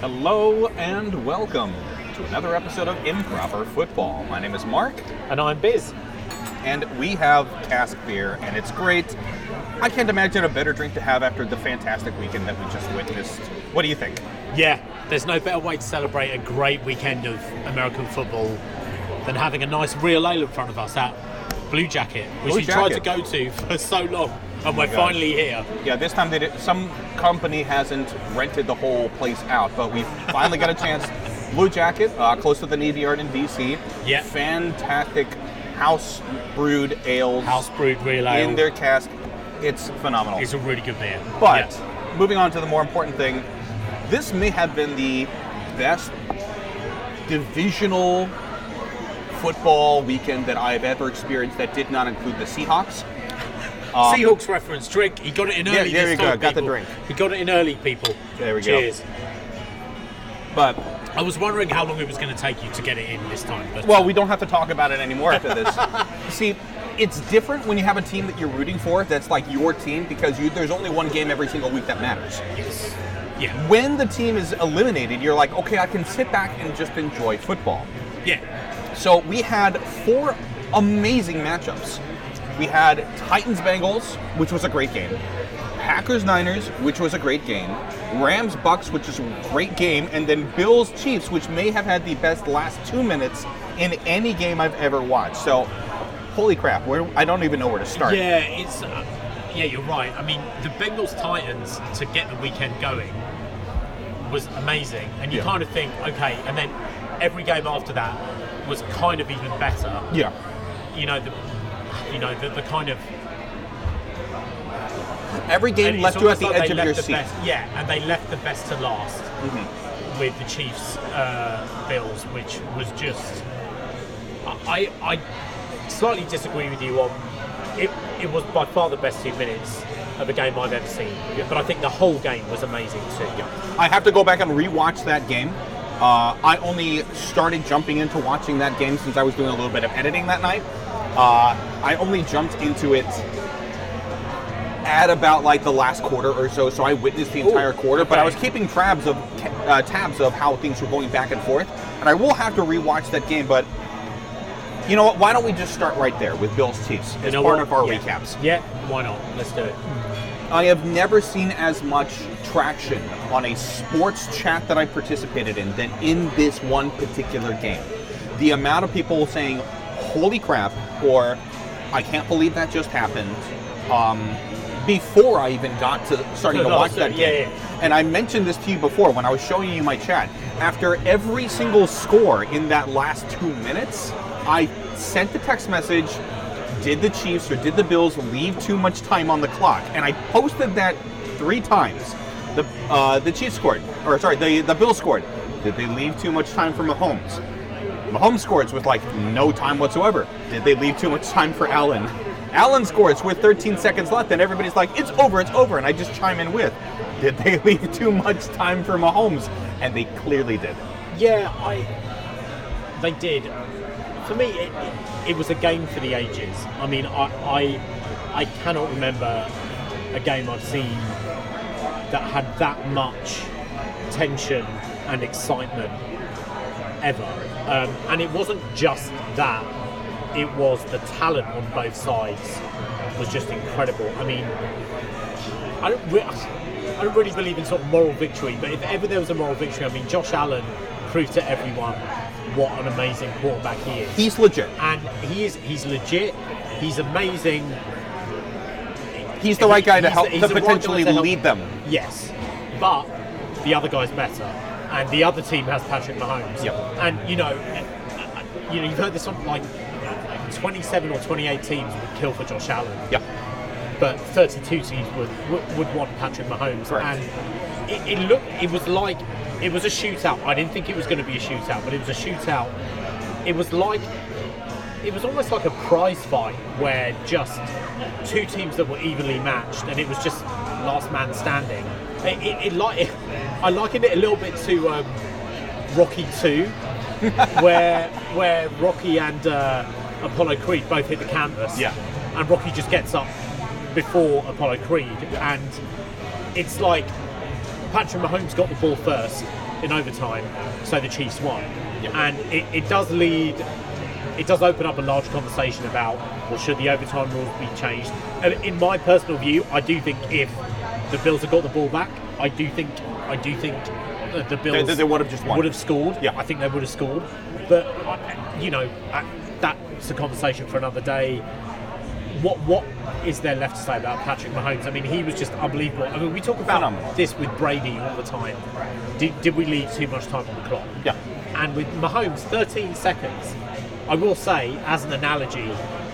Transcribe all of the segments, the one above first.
Hello and welcome to another episode of Improper Football. My name is Mark, And I'm Biz. and we have cask beer, and it's great. I can't imagine a better drink to have after the fantastic weekend that we just witnessed. What do you think? Yeah, there's no better way to celebrate a great weekend of American football than having a nice real ale in front of us at Blue Jacket, which Blue we tried to go to for so long, and we're finally here. Yeah, this time they did, some company hasn't rented the whole place out, but we finally got a chance. Blue Jacket, uh, close to the Navy Yard in DC. Yeah. Fantastic house brewed ales House brewed real ale. in their cask. It's phenomenal. It's a really good beer. But Yeah. moving on to the more important thing, this may have been the best divisional football weekend that I've ever experienced that did not include the Seahawks. Um, Seahawks reference drink. He got it in early. Yeah, there this you go. Got the people. drink. He got it in early, people. There we go. Cheers. But I was wondering how long it was going to take you to get it in this time. But well, we don't have to talk about it anymore after this. See, it's different when you have a team that you're rooting for that's like your team because you, there's only one game every single week that matters. yes. Yeah. When the team is eliminated, you're like, okay, I can sit back and just enjoy football. Yeah. So we had four amazing matchups. We had Titans Bengals, which was a great game. Packers Niners, which was a great game. Rams Bucks, which is a great game, and then Bills Chiefs, which may have had the best last two minutes in any game I've ever watched. So, holy crap, where I don't even know where to start. Yeah, it's uh, yeah, you're right. I mean, the Bengals Titans to get the weekend going was amazing, and you Yeah. kind of think, okay, and then every game after that was kind of even better. Yeah. You know, the you know the, the kind of Every game left you at the like edge of your the seat. Best, yeah, and they left the best to last Mm-hmm. with the Chiefs uh, Bills, which was just. I, I slightly disagree with you on it. It was by far the best two minutes of a game I've ever seen, but I think the whole game was amazing too. I have to go back and rewatch that game. Uh, I only started jumping into watching that game since I was doing a little bit of editing that night. Uh, I only jumped into it at about like the last quarter or so, so I witnessed the entire quarter. But I was keeping tabs of uh, tabs of how things were going back and forth, and I will have to rewatch that game. But you know what? Why don't we just start right there with Bills Chiefs as You know part what? of our Yeah. recaps? Yeah, why not? Let's do it. I have never seen as much traction on a sports chat that I participated in than in this one particular game. The amount of people saying, holy crap, or I can't believe that just happened, um, before I even got to starting to watch that yeah, game. yeah. And I mentioned this to you before when I was showing you my chat. After every single score in that last two minutes, I sent the text message did the Chiefs or did the Bills leave too much time on the clock? And I posted that three times. The uh, the Chiefs scored, or sorry, the the Bills scored. Did they leave too much time for Mahomes? Mahomes scores with like no time whatsoever. Did they leave too much time for Allen? Allen scores with 13 seconds left, and everybody's like, "It's over, it's over," and I just chime in with, "Did they leave too much time for Mahomes?" And they clearly did. Yeah, I. They did. For me, it, it, it was a game for the ages. I mean, I, I, I cannot remember a game I've seen that had that much tension and excitement ever. Um, and it wasn't just that; it was the talent on both sides was just incredible. I mean, I don't, re- I don't really believe in sort of moral victory, but if ever there was a moral victory, I mean, Josh Allen proved to everyone what an amazing quarterback he is. He's legit. and he is he's legit. He's amazing. He's the right guy to help the- to the right guy potentially help- lead them. Yes, but the other guy's better, and the other team has Patrick Mahomes. Yep. And you know, uh, you know, you've heard this on like 27 or 28 teams would kill for Josh Allen. Yeah. but 32 teams would would, would want Patrick Mahomes, Correct. and it, it looked it was like it was a shootout. I didn't think it was going to be a shootout, but it was a shootout. It was like it was almost like a prize fight where just two teams that were evenly matched, and it was just last man standing. It, it, it like I likened it a little bit to um, Rocky Two, where where Rocky and uh, Apollo Creed both hit the canvas. Yeah. And Rocky just gets up before Apollo Creed, and it's like Patrick Mahomes got the ball first. in overtime, so the Chiefs won. Yep. And it, it does lead, it does open up a large conversation about well, should the overtime rules be changed? And in my personal view, I do think if the Bills had got the ball back, I do think, I do think the Bills they would have just won. would have scored. Yeah. I think they would have scored. But you know, uh, that's a conversation for another day. What what is there left to say about Patrick Mahomes? I mean, he was just unbelievable. I mean, we talk about Phenomenal. this with Brady all the time. Did, did we leave too much time on the clock? Yeah. And with Mahomes, 13 seconds. I will say, as an analogy,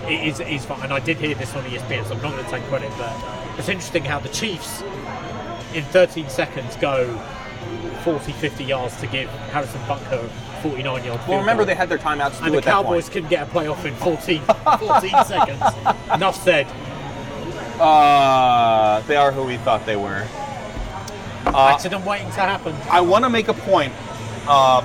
it is is fine. And I did hear this on ESPN, so I'm not going to take credit. But it's interesting how the Chiefs, in 13 seconds, go 40, 50 yards to give Harrison Butker 49 yard. Well, remember they had their timeouts to and the Cowboys couldn't get a playoff in 14, 14 seconds. Enough said. Uh, they are who we thought they were. Uh, Accident waiting to happen. I want to make a point uh,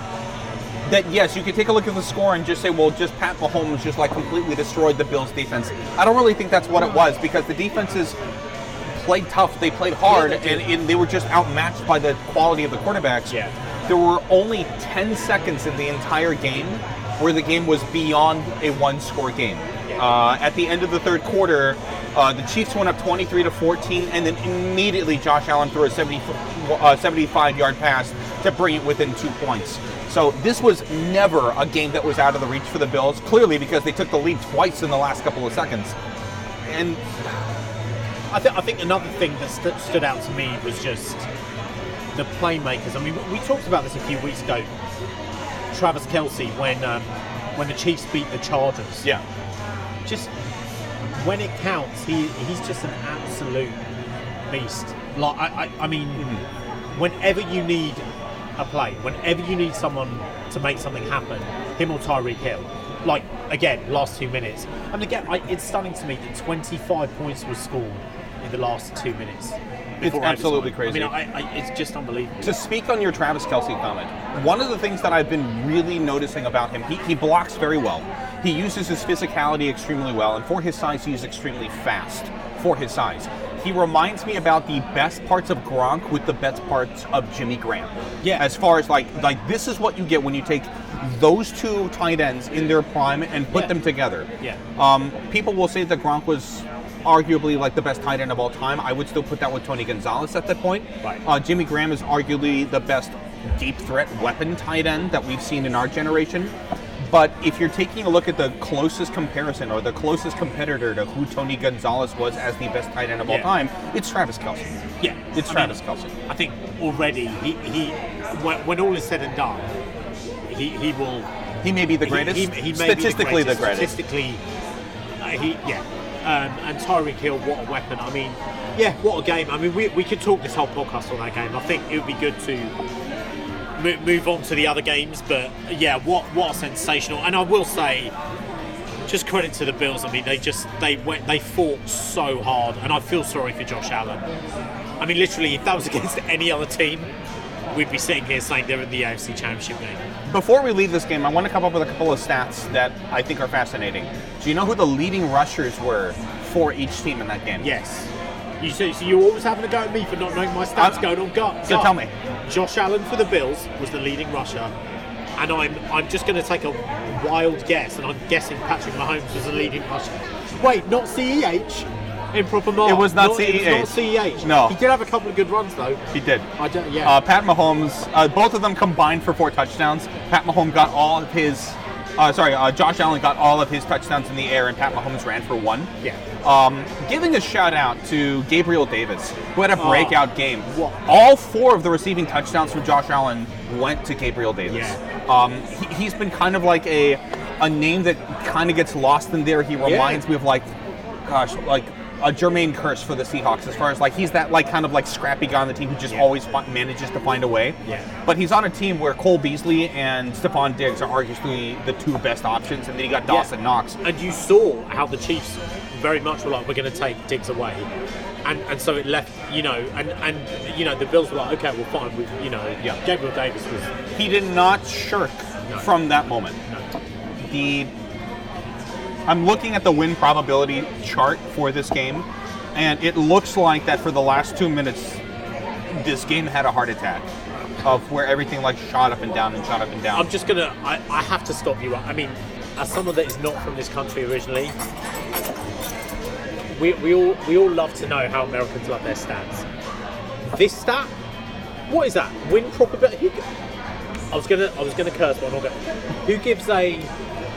that yes, you could take a look at the score and just say, well, just Pat Mahomes just like completely destroyed the Bills' defense. I don't really think that's what it was because the defenses played tough, they played hard, Yeah, they and, and they were just outmatched by the quality of the quarterbacks. Yeah. There were only 10 seconds in the entire game where the game was beyond a one-score game. Yeah. Uh, at the end of the third quarter, uh, the Chiefs went up 23 to 14, and then immediately Josh Allen threw a 70, uh, 75-yard pass to bring it within two points. So this was never a game that was out of the reach for the Bills, clearly because they took the lead twice in the last couple of seconds. And I, th- I think another thing that st- stood out to me was just the playmakers. I mean, we talked about this a few weeks ago. Travis Kelce, when um, when the Chiefs beat the Chargers, yeah, just when it counts, he he's just an absolute beast. Like I, I, I mean, whenever you need a play, whenever you need someone to make something happen, him or Tyreek Hill. Like again, last two minutes. Mean, again, I, it's stunning to me that 25 points were scored the last two minutes. before absolutely crazy. I mean, I, I, it's just unbelievable. to speak on your Travis Kelce comment, one of the things that I've been really noticing about him, he, he blocks very well. He uses his physicality extremely well, and for his size, he's extremely fast for his size. He reminds me about the best parts of Gronk with the best parts of Jimmy Graham. Yeah. As far as like like this is what you get when you take those two tight ends in their prime and put Yeah. them together. Yeah. Um, people will say that Gronk was arguably like the best tight end of all time. I would still put that with Tony Gonzalez at that point. Right. Uh, Jimmy Graham is arguably the best deep threat weapon tight end that we've seen in our generation. But if you're taking a look at the closest comparison or the closest competitor to who Tony Gonzalez was as the best tight end of all time, it's Travis Kelce. Yeah, It's I Travis mean, Kelce. I think already he, he when, all is said and done, he, he will He may be the greatest. He, he, he may be statistically the the greatest. greatest. Statistically, uh, he yeah. Um, and Tyreek Hill, what a weapon! I mean, yeah, what a game! I mean, we, we could talk this whole podcast on that game. I think it would be good to mo- move on to the other games, but yeah, what what a sensational! And I will say, just credit to the Bills. I mean, they just they went they fought so hard, and I feel sorry for Josh Allen. I mean, literally, if that was against any other team, we'd be sitting here saying they're in the AFC Championship game. Before we leave this game, I want to come up with a couple of stats that I think are fascinating. Do you know who the leading rushers were for each team in that game? Yes. You so, so you're always having a go at me for not knowing my stats I'm- going on gut. so tell me. Josh Allen for the Bills was the leading rusher, and I'm I'm just going to take a wild guess, and I'm guessing Patrick Mahomes was the leading rusher. Wait, not CEH. Improper mark. It was not It was CEH. not CEH. No. He did have a couple of good runs though. He did. I don't. Yeah. Uh, Pat Mahomes, uh, both of them combined for four touchdowns. Pat Mahomes got all of his, uh, sorry, uh, Josh Allen got all of his touchdowns in the air, and Pat Mahomes ran for one. Yeah. Um, giving a shout out to Gabriel Davis, who had a breakout game. what- All four of the receiving touchdowns from Josh Allen went to Gabriel Davis. Yeah. Um, he, he's been kind of like a a name that kind of gets lost in there. He reminds me of like, gosh, like a Jermaine Kearse for the Seahawks. As far as like he's that like kind of like scrappy guy on the team who just Yeah. always fi- manages to find a way. Yeah. But he's on a team where Cole Beasley and Stefon Diggs are arguably the two best options, and then you got Dawson Knox. And you saw how the Chiefs very much were like, we're going to take Diggs away. And, and so it left, you know, and, and you know, the Bills were like, okay, well, fine. We, you know, Yeah. Gabriel Davis was He did not shirk No. from that moment. no, the I'm looking at the win probability chart for this game, and it looks like that for the last two minutes, this game had a heart attack. of where everything like shot up and down and shot up and down. I'm just gonna. I, I have to stop you. I mean, as someone that is not from this country originally, we, we all we all love to know how Americans love their stats. This stat, what is that? Win probability. I was gonna I was gonna curse, but I'm not gonna. Who gives a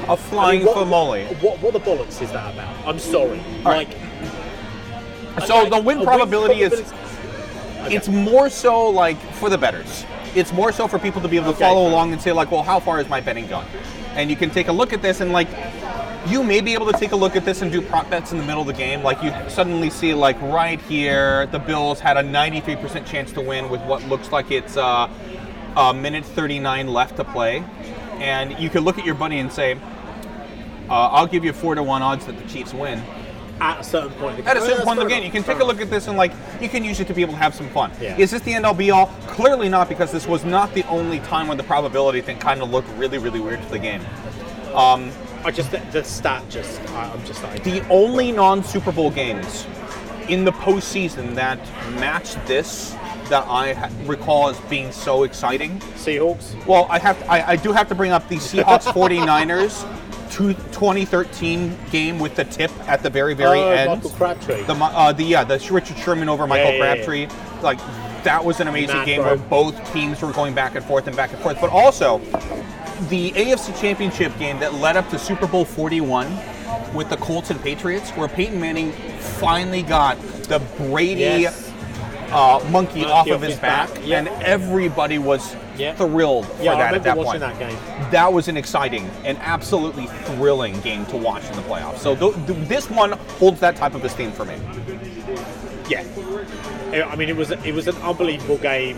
a I flying mean, what, for moly. What what the bollocks is that about? I'm sorry. right. Like So like, the win a probability is probability- it's more so like for the betters. It's more so for people to be able to Okay, follow along and say like, well, how far is my betting gone? And you can take a look at this and like you may be able to take a look at this and do prop bets in the middle of the game. Like you suddenly see like right here, the Bills had a 93% chance to win with what looks like it's uh, a minute 39 left to play, and you could look at your buddy and say, uh, "I'll give you four to one odds that the Chiefs win." at a certain point. At a certain point in the game, you can take a look at this and like you can use it to be able to have some fun. Yeah. Is this the end all be all? Clearly not, because this was not the only time when the probability thing kind of looked really, really weird to the game. Um, I just the, the stat just I, I'm just like the only non-Super Bowl games in the postseason that matched this that I ha- recall as being so exciting. Seahawks. Well, I have I, I do have to bring up the Seahawks 49ers two- 2013 game with the tip at the very very oh, end. Michael Crabtree. The, uh, the yeah, the Richard Sherman over Michael yeah, yeah. Crabtree, like that was an amazing game where both teams were going back and forth and back and forth. But also, the AFC Championship game that led up to Super Bowl 41 with the Colts and Patriots, where Peyton Manning finally got the Brady Yes. Uh, monkey Monkey off of his back, yeah. and everybody was Yeah. thrilled for yeah, I that remember at that watching point that game. that was an exciting and absolutely thrilling game to watch in the playoffs. So th- th- this one holds that type of esteem for me. Yeah, I mean it was it was an unbelievable game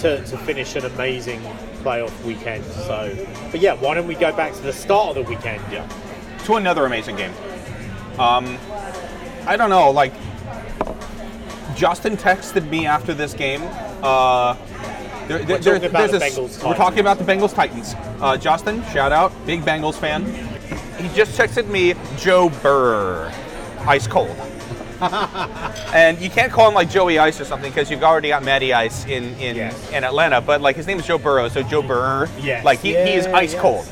to, to finish an amazing playoff weekend. So, but yeah, why don't we go back to the start of the weekend? Yeah, To another amazing game. Um, I don't know, like Justin texted me after this game. Uh, there, there- talking there- about there's the a- We're talking about the Bengals Titans. Uh, Justin, shout out, big Bengals fan. He just texted me Joe Burr, ice cold. and you can't call him like Joey Ice or something because you've already got Matty Ice in in, Yes. in Atlanta. But like his name is Joe Burrow, so Joe Burr. Yes. Like he, he is ice yes. cold,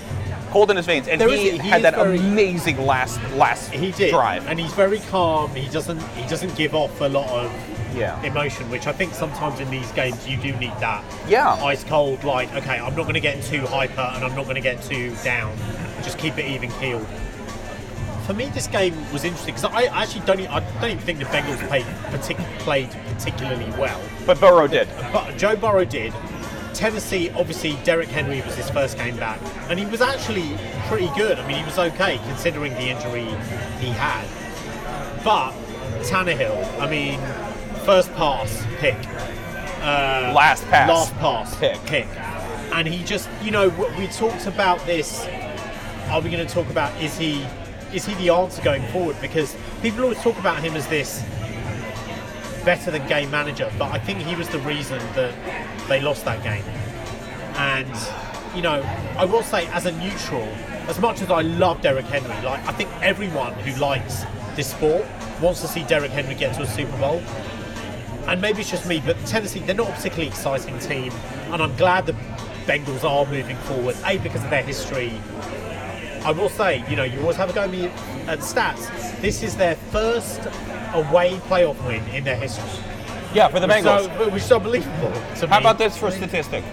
cold in his veins, and he, is- he had that very- amazing last last he did, drive. and he's very calm. He doesn't he doesn't give off a lot of Yeah. emotion, which I think sometimes in these games you do need that. Yeah. ice cold. Like, okay, I'm not going to get too hyper, and I'm not going to get too down. Just keep it even keeled. For me, this game was interesting because I actually don't. I don't even think the Bengals played, partic- played particularly well. But Burrow did. But Joe Burrow did. Tennessee, obviously, Derrick Henry was his first game back, and he was actually pretty good. I mean, he was okay considering the injury he had. But Tannehill, I mean, first pass pick, uh, Last pass. last pass Pick. pick, and he just, you know, we talked about this. Are we going to talk about is he is he the answer going forward? Because people always talk about him as this better than game manager, but I think he was the reason that they lost that game. And you know, I will say as a neutral, as much as I love Derrick Henry, like I think everyone who likes this sport wants to see Derrick Henry get to a Super Bowl. And maybe it's just me, but Tennessee, they're not a particularly exciting team, and I'm glad the Bengals are moving forward. A because of their history. I will say, you know, you always have a go at me at stats. This is their first away playoff win in their history. Yeah, for the Bengals. So, which is unbelievable. How me. about this for a statistic?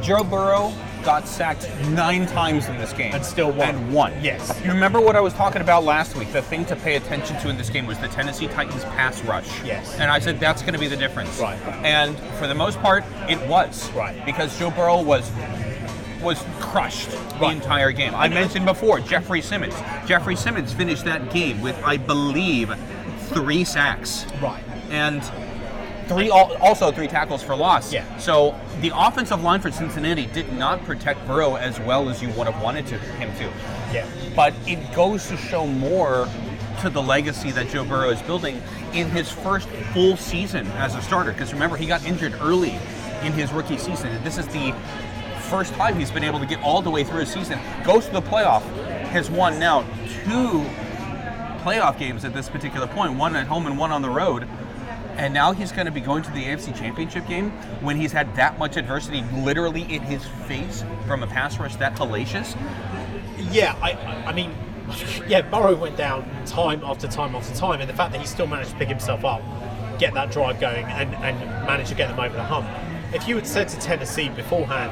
Joe Burrow got sacked nine times in this game And still won. And won. Yes. You remember what I was talking about last week? The thing to pay attention to in this game was the Tennessee Titans pass rush. Yes. And I said that's going to be the difference. Right. And for the most part, it was. Right. Because Joe Burrow was was crushed the Right. entire game. I mentioned before Jeffrey Simmons. Jeffrey Simmons finished that game with, I believe, three sacks Right. and three al- also three tackles for loss. Yeah. So the offensive line for Cincinnati did not protect Burrow as well as you would have wanted to, him to. Yeah. But it goes to show more to the legacy that Joe Burrow is building in his first full season as a starter. Because remember, he got injured early in his rookie season. And this is the first time he's been able to get all the way through a season. Goes to the playoff, has won now two playoff games at this particular point, one at home and one on the road. And now he's going to be going to the AFC Championship game when he's had that much adversity literally in his face from a pass rush that hellacious. Yeah, I, I mean, yeah, Burrow went down time after time after time, and the fact that he still managed to pick himself up, get that drive going, and, and manage to get them over the hump. If you had said to Tennessee beforehand,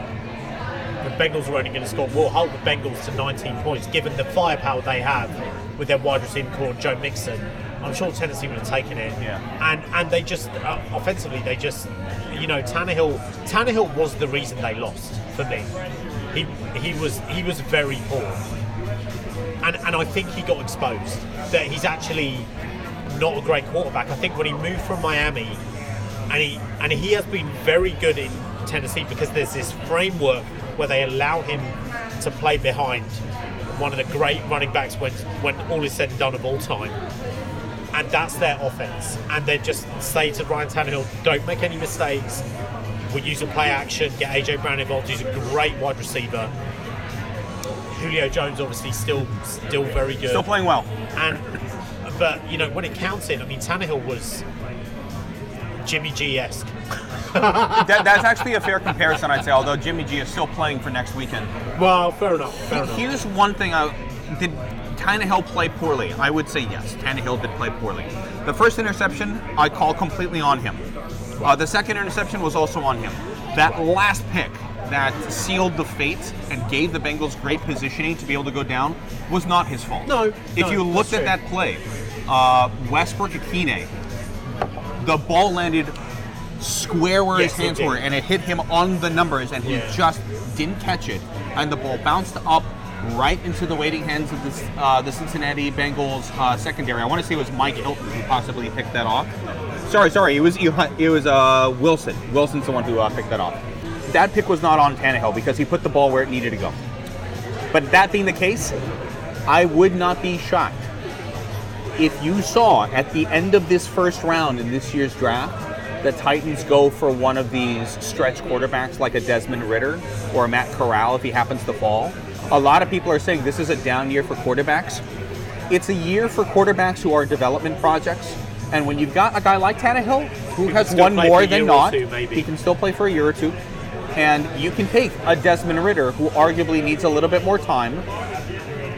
the Bengals were only going to score, we'll hold the Bengals to 19 points, given the firepower they have with their wide receiver called Joe Mixon, I'm sure Tennessee would have taken it. Yeah. And and they just uh, offensively, they just, you know, Tannehill. Tannehill was the reason they lost for me. He he was he was very poor and, and I think he got exposed that he's actually not a great quarterback. I think when he moved from Miami, and he and he has been very good in Tennessee because there's this framework where they allow him to play behind one of the great running backs when when all is said and done of all time. And that's their offense. And they just say to Ryan Tannehill, don't make any mistakes. We use a play action, get AJ Brown involved. He's a great wide receiver. Julio Jones obviously still still very good. Still playing well. And but you know when it counts in, I mean Tannehill was Jimmy G esque. that, that's actually a fair comparison, I'd say. Although Jimmy G is still playing for next weekend. Well, fair enough. Fair enough. Here's one thing I did. Tannehill play poorly? I would say yes. Tannehill did play poorly. The first interception I call completely on him. Uh, the second interception was also on him. That last pick that sealed the fate and gave the Bengals great positioning to be able to go down was not his fault. No, If no, you looked at true. that play, uh, Westbrook-Ikhine, the ball landed square where Yes, his hands were, and it hit him on the numbers, and he Yeah. just didn't catch it, and the ball bounced up right into the waiting hands of this, uh, the Cincinnati Bengals uh, secondary. I want to say it was Mike Hilton who possibly picked that off. Sorry, sorry, it was it was uh, Wilson. Wilson's the one who uh, picked that off. That pick was not on Tannehill because he put the ball where it needed to go. But that being the case, I would not be shocked if you saw at the end of this first round in this year's draft, the Titans go for one of these stretch quarterbacks like a Desmond Ridder or a Matt Corral if he happens to fall. A lot of people are saying this is a down year for quarterbacks. It's a year for quarterbacks who are development projects. And when you've got a guy like Tannehill, who has one more than not, two, he can still play for a year or two. And you can take a Desmond Ridder who arguably needs a little bit more time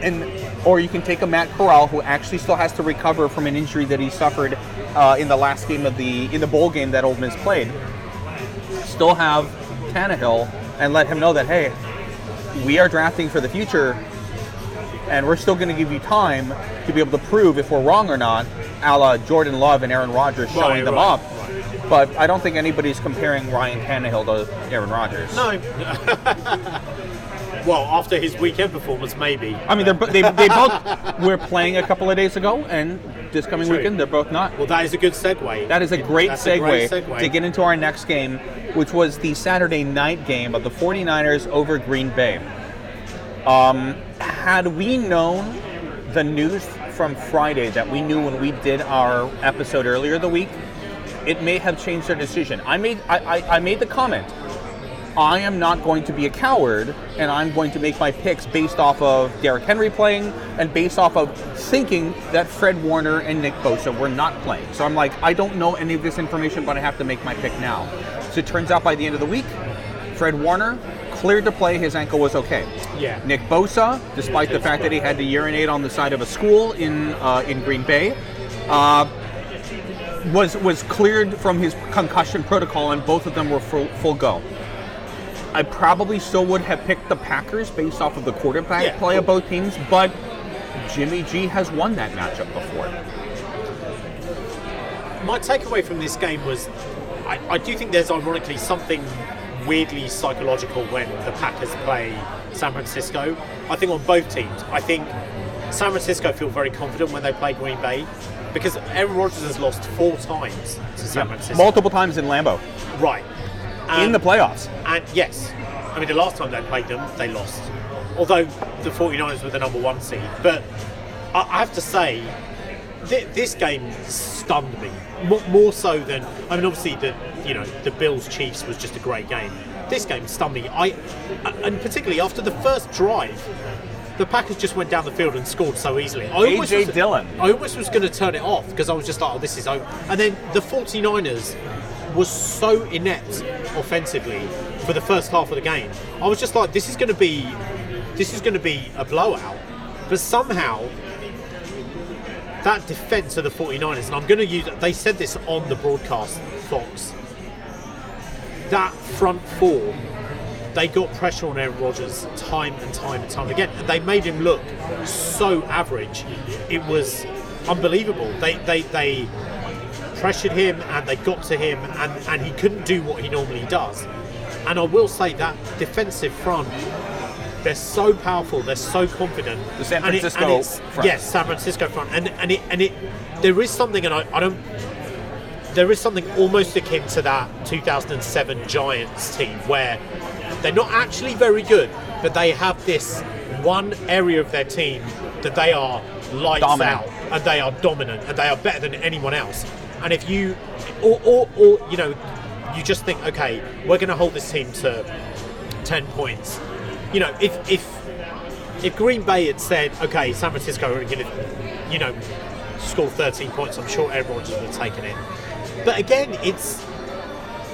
and or you can take a Matt Corral who actually still has to recover from an injury that he suffered uh, in the last game of the in the bowl game that Ole Miss played. Still have Tannehill and let him know that hey, we are drafting for the future, and we're still going to give you time to be able to prove if we're wrong or not, a la Jordan Love and Aaron Rodgers showing them right, up. But I don't think anybody's comparing Ryan Tannehill to Aaron Rodgers. No. well, after his weekend performance, maybe. I mean, they're, they, they both were playing a couple of days ago, and this coming True. weekend they're both not. Well, that is a good segue. That is a great, That's segue, a great segue. to get into our next game, which was the Saturday night game of the 49ers over Green Bay. Um, had we known the news from Friday that we knew when we did our episode earlier the week, it may have changed their decision. I made I, I, I made the comment. I am not going to be a coward, and I'm going to make my picks based off of Derrick Henry playing and based off of thinking that Fred Warner and Nick Bosa were not playing. So I'm like, I don't know any of this information, but I have to make my pick now. So it turns out by the end of the week, Fred Warner cleared to play. His ankle was okay. Yeah. Nick Bosa, despite the fact that he had to urinate on the side of a school in uh, in Green Bay, uh, was was cleared from his concussion protocol, and both of them were full, full go. I probably still would have picked the Packers based off of the quarterback Yeah. play of both teams, but Jimmy G has won that matchup before. my takeaway from this game was I, I do think there's ironically something weirdly psychological when the Packers play San Francisco. I think on both teams. I think San Francisco feel very confident when they play Green Bay because Aaron Rodgers has lost four times to San Francisco. Multiple times in Lambeau Right. In um, the playoffs. And yes, I mean, the last time they played them, they lost. Although the 49ers were the number one seed. But I I have to say, th- this game stunned me. More, more so than, I mean, obviously, the you know the Bills Chiefs was just a great game. This game stunned me. I, and particularly after the first drive, the Packers just went down the field and scored so easily. I almost A.J. was- Dillon. I almost was going to turn it off because I was just like, oh, this is over. And then the 49ers was so inept offensively for the first half of the game. I was just like, this is going to be, this is going to be a blowout. But somehow, that defense of the 49ers, and I'm going to use, they said this on the broadcast, Fox, that front four, they got pressure on Aaron Rodgers time and time and time again, and they made him look so average. It was unbelievable. They they they pressured him and they got to him, and and he couldn't do what he normally does. And I will say that defensive front. They're so powerful. They're so confident. The San And it- Francisco and it's- front. Yes, San Francisco front, and and it and it. There is something, and I, I don't there is something almost akin to that 2007 Giants team where they're not actually very good, but they have this one area of their team that they are lights Dominant. out and they are dominant and they are better than anyone else. And if you, or, or, or you know, you just think, okay, we're going to hold this team to 10 points. You know, if if if Green Bay had said, okay, San Francisco are going to, you know, score 13 points, I'm sure everyone would have taken it. But again, it's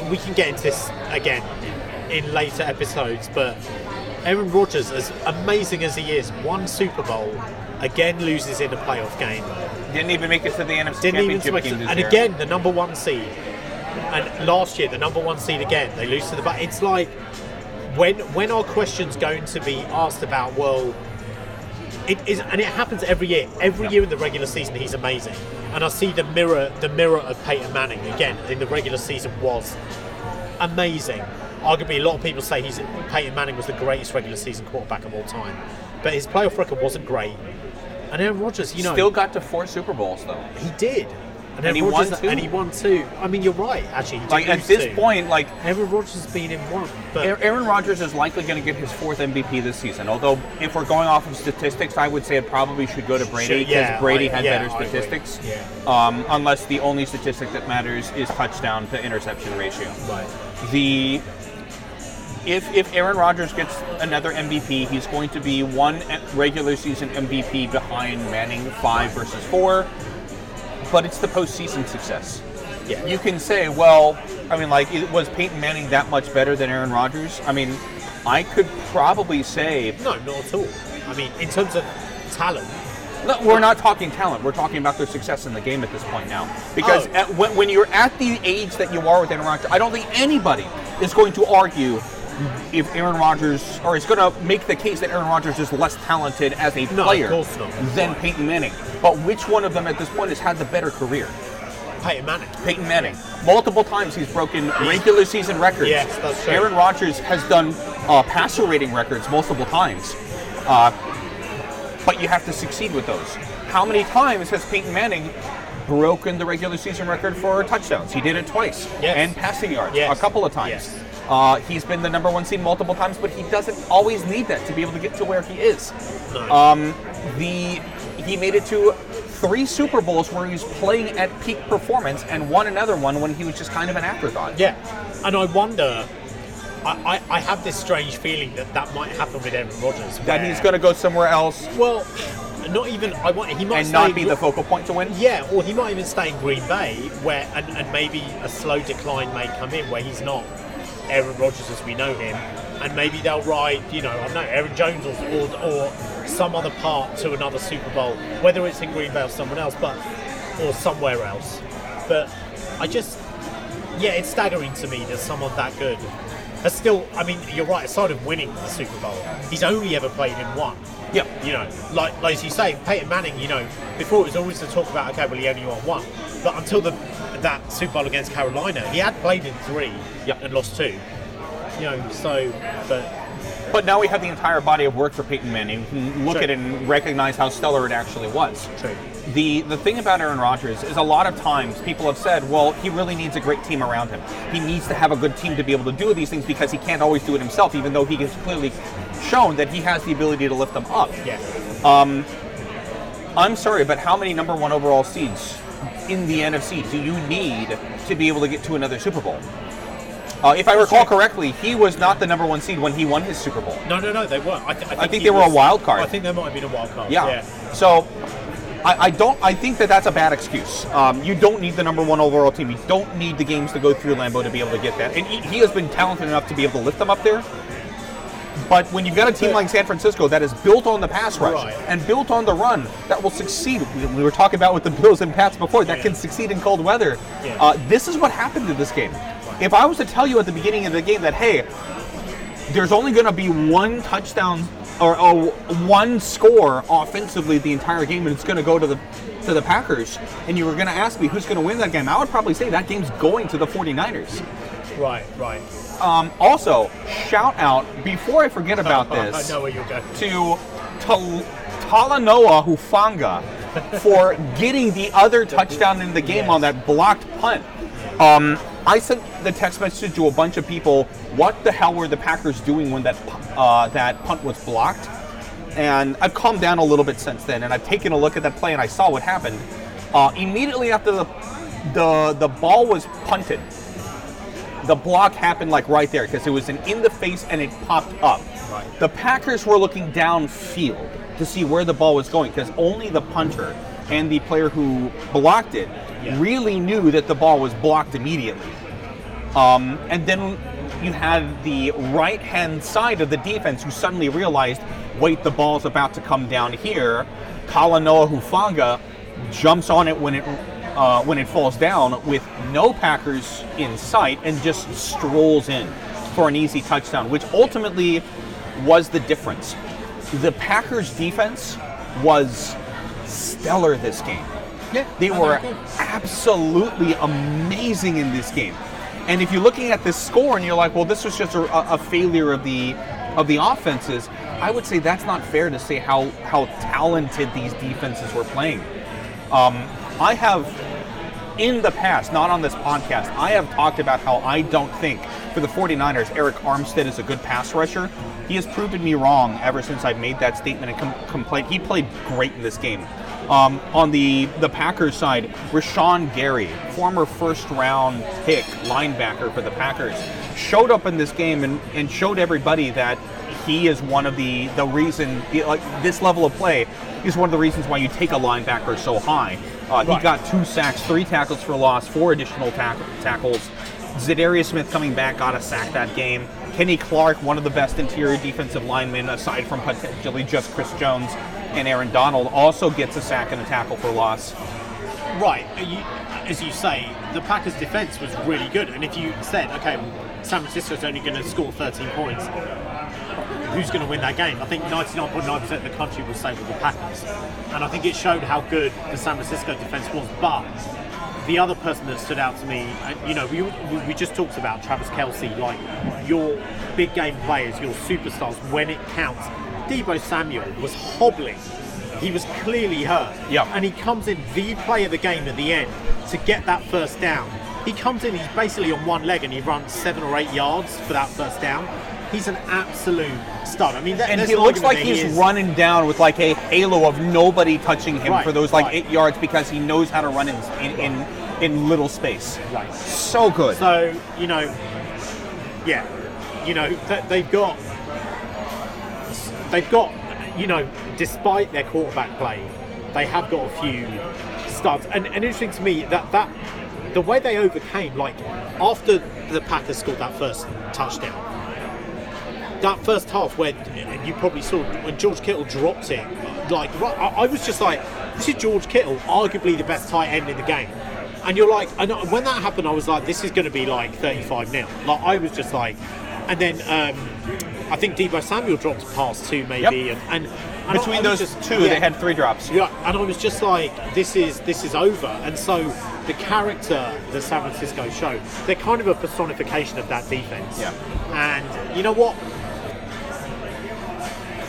we can get into this again in later episodes, but Aaron Rodgers, as amazing as he is, one Super Bowl, again loses in a playoff game. Didn't even make it to the NFC Didn't even Championship make game and year. again the number one seed. And last year the number one seed again, they lose to the. But it's like when when are questions going to be asked about? Well, it is, and it happens every year. Every Yeah. year in the regular season, he's amazing. And I see the mirror, the mirror of Peyton Manning again in the regular season was amazing. Arguably, a lot of people say he's Peyton Manning was the greatest regular season quarterback of all time, but his playoff record wasn't great. And Aaron Rodgers, you know, Still got to four Super Bowls though. he did. And, And he won two. And he won two. I mean, you're right. Actually, he Like at this two. point, like Aaron Rodgers has been in one. But Aaron Aaron Rodgers is likely going to get his fourth MVP this season. Although, if we're going off of statistics, I would say it probably should go to Brady because yeah, Brady I- had yeah, better statistics. Yeah. Um, unless the only statistic that matters is touchdown to interception ratio. right. The if if Aaron Rodgers gets another MVP, he's going to be one regular season MVP behind Manning five versus four. But it's the postseason success. Yeah. You can say, well, I mean, like, it- was Peyton Manning that much better than Aaron Rodgers? I mean, I could probably say. No, not at all. I mean, in terms of talent, No, we're not talking talent. We're talking about their success in the game at this point now. Because Oh. at, when, when you're at the age that you are with Aaron Rodgers, I don't think anybody is going to argue if Aaron Rodgers, or is going to make the case that Aaron Rodgers is less talented as a No, player than. Peyton Manning. But which one of them at this point has had the better career? Peyton Manning. Peyton Manning. Multiple times he's broken regular season records. Yes, that's true. Aaron Rodgers has done uh, passer rating records multiple times. Uh, but you have to succeed with those. How many times has Peyton Manning broken the regular season record for touchdowns? He did it twice. Yes. And passing yards Yes. a couple of times. Yes. Uh, he's been the number one seed multiple times, but he doesn't always need that to be able to get to where he is. Um, the he made it to three Super Bowls where he was playing at peak performance, and won another one when he was just kind of an afterthought. Yeah, and I wonder. I, I, I have this strange feeling that that might happen with Aaron Rodgers. That he's going to go somewhere else Well, not even. I want. He might and not be Gre- the focal point to win. Yeah, or he might even stay in Green Bay, where and, and maybe a slow decline may come in where he's not Aaron Rodgers as we know him, and maybe they'll ride, you know, I don't know, Aaron Jones or, or, or some other part to another Super Bowl, whether it's in Green Bay or someone else, but or somewhere else. But I just, yeah, it's staggering to me that someone that good has still. I mean, you're right. Aside of winning the Super Bowl, he's only ever played in one. Yeah. You know, like like as you say, Peyton Manning. You know, before it was always to talk about okay, well he only won one, but until the that Super Bowl against Carolina, he had played in three Yeah. and lost two. You know, so but But now we have the entire body of work for Peyton Manning. We can look True. at it and recognize how stellar it actually was. True. The the thing about Aaron Rodgers is a lot of times people have said, well, he really needs a great team around him. He needs to have a good team to be able to do these things because he can't always do it himself, even though he has clearly shown that he has the ability to lift them up. yeah, Um, I'm sorry, but how many number one overall seeds in the NFC do you need to be able to get to another Super Bowl? Uh, if I recall correctly, he was not the number one seed when he won his Super Bowl. No, no, no, they weren't. I, th- I, think, think he they were a was- wild card. I think there might have been a wild card. Yeah. So I, I don't. I think that that's a bad excuse. Um, you don't need the number one overall team. You don't need the games to go through Lambeau to be able to get that. And he, he has been talented enough to be able to lift them up there. But when you've got a team like San Francisco that is built on the pass rush Right. and built on the run, that will succeed. We, we were talking about with the Bills and Pats before that Yeah. can succeed in cold weather. Yeah. Uh, this is what happened in this game. If I was to tell you at the beginning of the game that hey, there's only going to be one touchdown or, or one score offensively the entire game, and it's going to go to the to the Packers. And you were going to ask me who's going to win that game. I would probably say that game's going to the 49ers. Right, right. Um, also, shout out before I forget about I this know where you're going. to Tal- Talanoa Hufanga for getting the other touchdown in the game Yes. on that blocked punt. Um, I sent the text message to a bunch of people. What the hell were the Packers doing when that pu- uh, that punt was blocked? And I've calmed down a little bit since then, and I've taken a look at that play and I saw what happened. Uh, immediately after the the the ball was punted, the block happened like right there because it was an in the face and it popped up. Right. The Packers were looking downfield to see where the ball was going because only the punter and the player who blocked it Yeah. really knew that the ball was blocked immediately. Um, and then you had the right hand side of the defense who suddenly realized, wait, the ball's about to come down here. Talanoa Hufanga jumps on it when it uh, when it falls down with no Packers in sight and just strolls in for an easy touchdown, which ultimately was the difference. The Packers defense was stellar this game. Yeah, They I were absolutely amazing in this game. And if you're looking at this score and you're like, well, this was just a, a failure of the of the offenses, I would say that's not fair to say how how talented these defenses were playing. Um, I have in the past, not on this podcast, I have talked about how I don't think for the 49ers, Arik Armstead is a good pass rusher. He has proven me wrong ever since I've made that statement and com- complained. He played great in this game. Um, on the, the Packers side, Rashan Gary, former first round pick linebacker for the Packers, showed up in this game and, and showed everybody that he is one of the the reason like this level of play is one of the reasons why you take a linebacker so high. Uh, He Right. got two sacks, three tackles for loss, four additional tack- tackles. Za'Darius Smith coming back got a sack that game. Kenny Clark, one of the best interior defensive linemen, aside from potentially just Chris Jones and Aaron Donald, also gets a sack and a tackle for loss. Right, uh, you, as you say, the Packers' defense was really good. And if you said, okay, San Francisco's only going to score 13 points, who's going to win that game? I think 99.9% of the country will say with the Packers. And I think it showed how good the San Francisco defense was. But the other person that stood out to me, you know, we, we- just talked about Travis Kelce, like your big game players, your superstars, when it counts. Deebo Samuel was hobbling. He was clearly hurt. And he comes in the play of the game at the end to get that first down. He comes in, he's basically on one leg and he runs seven or eight yards for that first down. He's an absolute stud. I mean, that, And he looks like that he he's running down with like a halo of nobody touching him Right, for those like right. eight yards because he knows how to run in in, in, in little space. Right. So good. So you know, yeah, you know th- they've got they've got you know, despite their quarterback play, they have got a few studs. And, and interesting to me that that the way they overcame, like after the Packers scored that first touchdown, that first half where you probably saw when George Kittle dropped it, like I, was just like, this is George Kittle, arguably the best tight end in the game. And you're like, and when that happened, I was like, this is going to be like 35 nil. Like I was just like, and then um, I think Deebo Samuel dropped a pass too, maybe, Yep. and, and, and I- I Between those just- two, yeah. they had three drops. Yeah, and I was just like, this is this is over. And so the character that San Francisco showed, they're kind of a personification of that defense. Yeah. And you know what?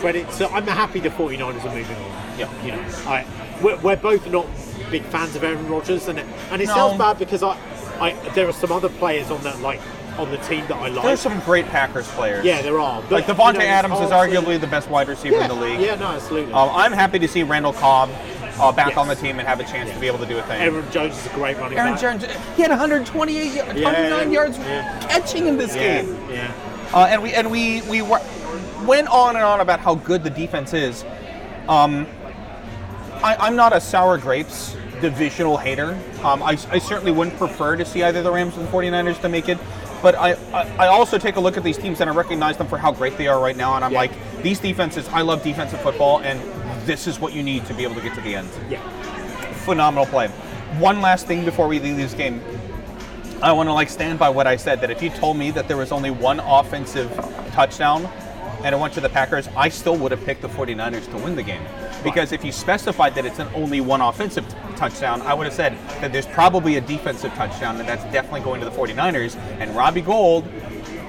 Credit to I'm happy the 49ers are moving on. Yeah. You know, I we're, we're both not big fans of Aaron Rodgers, and and it No. sounds bad because I, I there are some other players on that like on the team that I like. There's some great Packers players. yeah, there are. But, Like Davante you know, Adams is arguably the best wide receiver yeah, in the league. Yeah, no, absolutely. Um, I'm happy to see Randall Cobb uh, back Yes. on the team and have a chance to be able to do a thing. Aaron Jones is a great running Aaron back. Jones, he had 128, y- 109 yards yeah. catching in this Yeah, game. yeah. Uh, and we and we we were, went on and on about how good the defense is. Um, I, I'm not a sour grapes divisional hater. Um, I, I certainly wouldn't prefer to see either the Rams or the 49ers to make it. But I, I, I also take a look at these teams and I recognize them for how great they are right now. And I'm Yeah. like, these defenses, I love defensive football, and this is what you need to be able to get to the end Yeah. phenomenal play. One last thing before we leave this game. I want to like stand by what I said that if you told me that there was only one offensive touchdown and it went to the Packers, I still would have picked the 49ers to win the game. Because if you specified that it's an only one offensive t- touchdown, I would have said that there's probably a defensive touchdown and that's definitely going to the 49ers. And Robbie Gould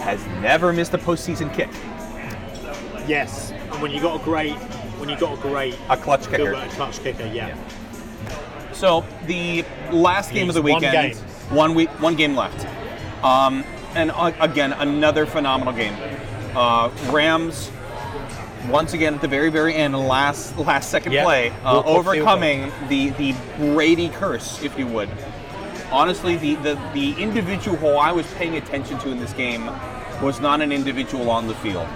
has never missed a postseason kick, Yes. And when you got a great, when you got a great a clutch kicker. Gilbert clutch kicker, yeah. So the last game of the He's one weekend, game. one week, one game left, um, and uh, again another phenomenal game. Uh, Rams once again at the very very end, last last second Yeah. play, uh, field overcoming the the Brady curse, if you would. Honestly, the, the the individual who I was paying attention to in this game was not an individual on the field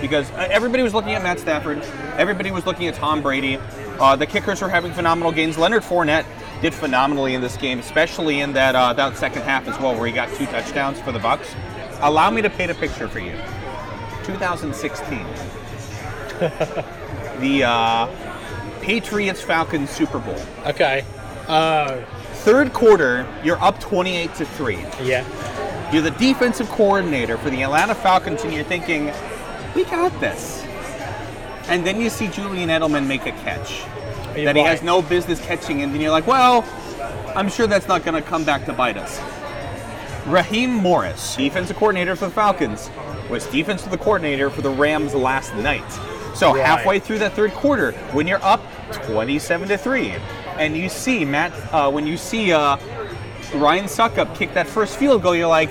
because uh, everybody was looking at Matt Stafford, everybody was looking at Tom Brady. Uh, the kickers were having phenomenal games. Leonard Fournette did phenomenally in this game, especially in that uh, that second half as well, where he got two touchdowns for the Bucs. Allow me to paint a picture for you. 2016, the uh, Patriots Falcons Super Bowl. Okay. Oh. Third quarter, you're up 28 to three. yeah. You're the defensive coordinator for the Atlanta Falcons, and you're thinking, we got this. And then you see Julian Edelman make a catch that he has no business catching, and then you're like, well, I'm sure that's not going to come back to bite us. Raheem Morris, defensive coordinator for the Falcons, was defensive coordinator for the Rams last night. So Right. halfway through that third quarter, when you're up 27 to three, and you see Matt, uh, when you see uh, Ryan Succop kick that first field goal, you're like,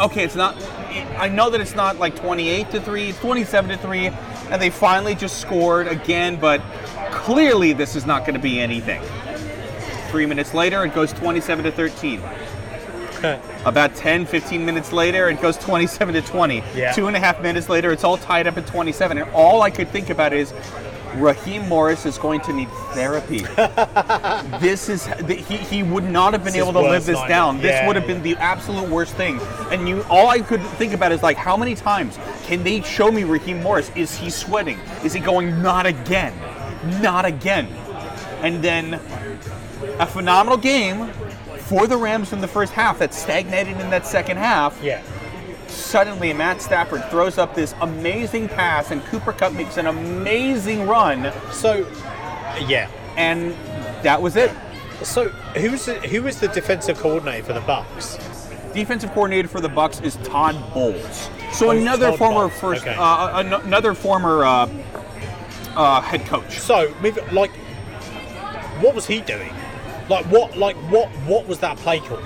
okay, it's not. I know that it's not like 28 to three, it's 27 to three, and they finally just scored again. But clearly, this is not going to be anything. Three minutes later, it goes 27 to 13. About 10, 15 minutes later, it goes 27 to 20. Yeah. Two and a half minutes later, it's all tied up at 27. And all I could think about is Raheem Morris is going to need therapy. this is he, he would not have been This able to live this down. This Yeah, would have yeah. been the absolute worst thing. And you all I could think about is like how many times can they show me Raheem Morris? Is he sweating? Is he going not again? Not again. And then a phenomenal game for the Rams in the first half that stagnated in that second half. Yeah. Suddenly, Matt Stafford throws up this amazing pass, and Cooper Kupp makes an amazing run, So, yeah. and that was it. So, who's the, who was the defensive coordinator for the Bucs? Defensive coordinator for the Bucs is Todd Bowles. So Oh, another Todd former Bowles, first, okay. uh, an- another former uh, uh, head coach. So, like, what was he doing? Like, what, like, what, what was that play call?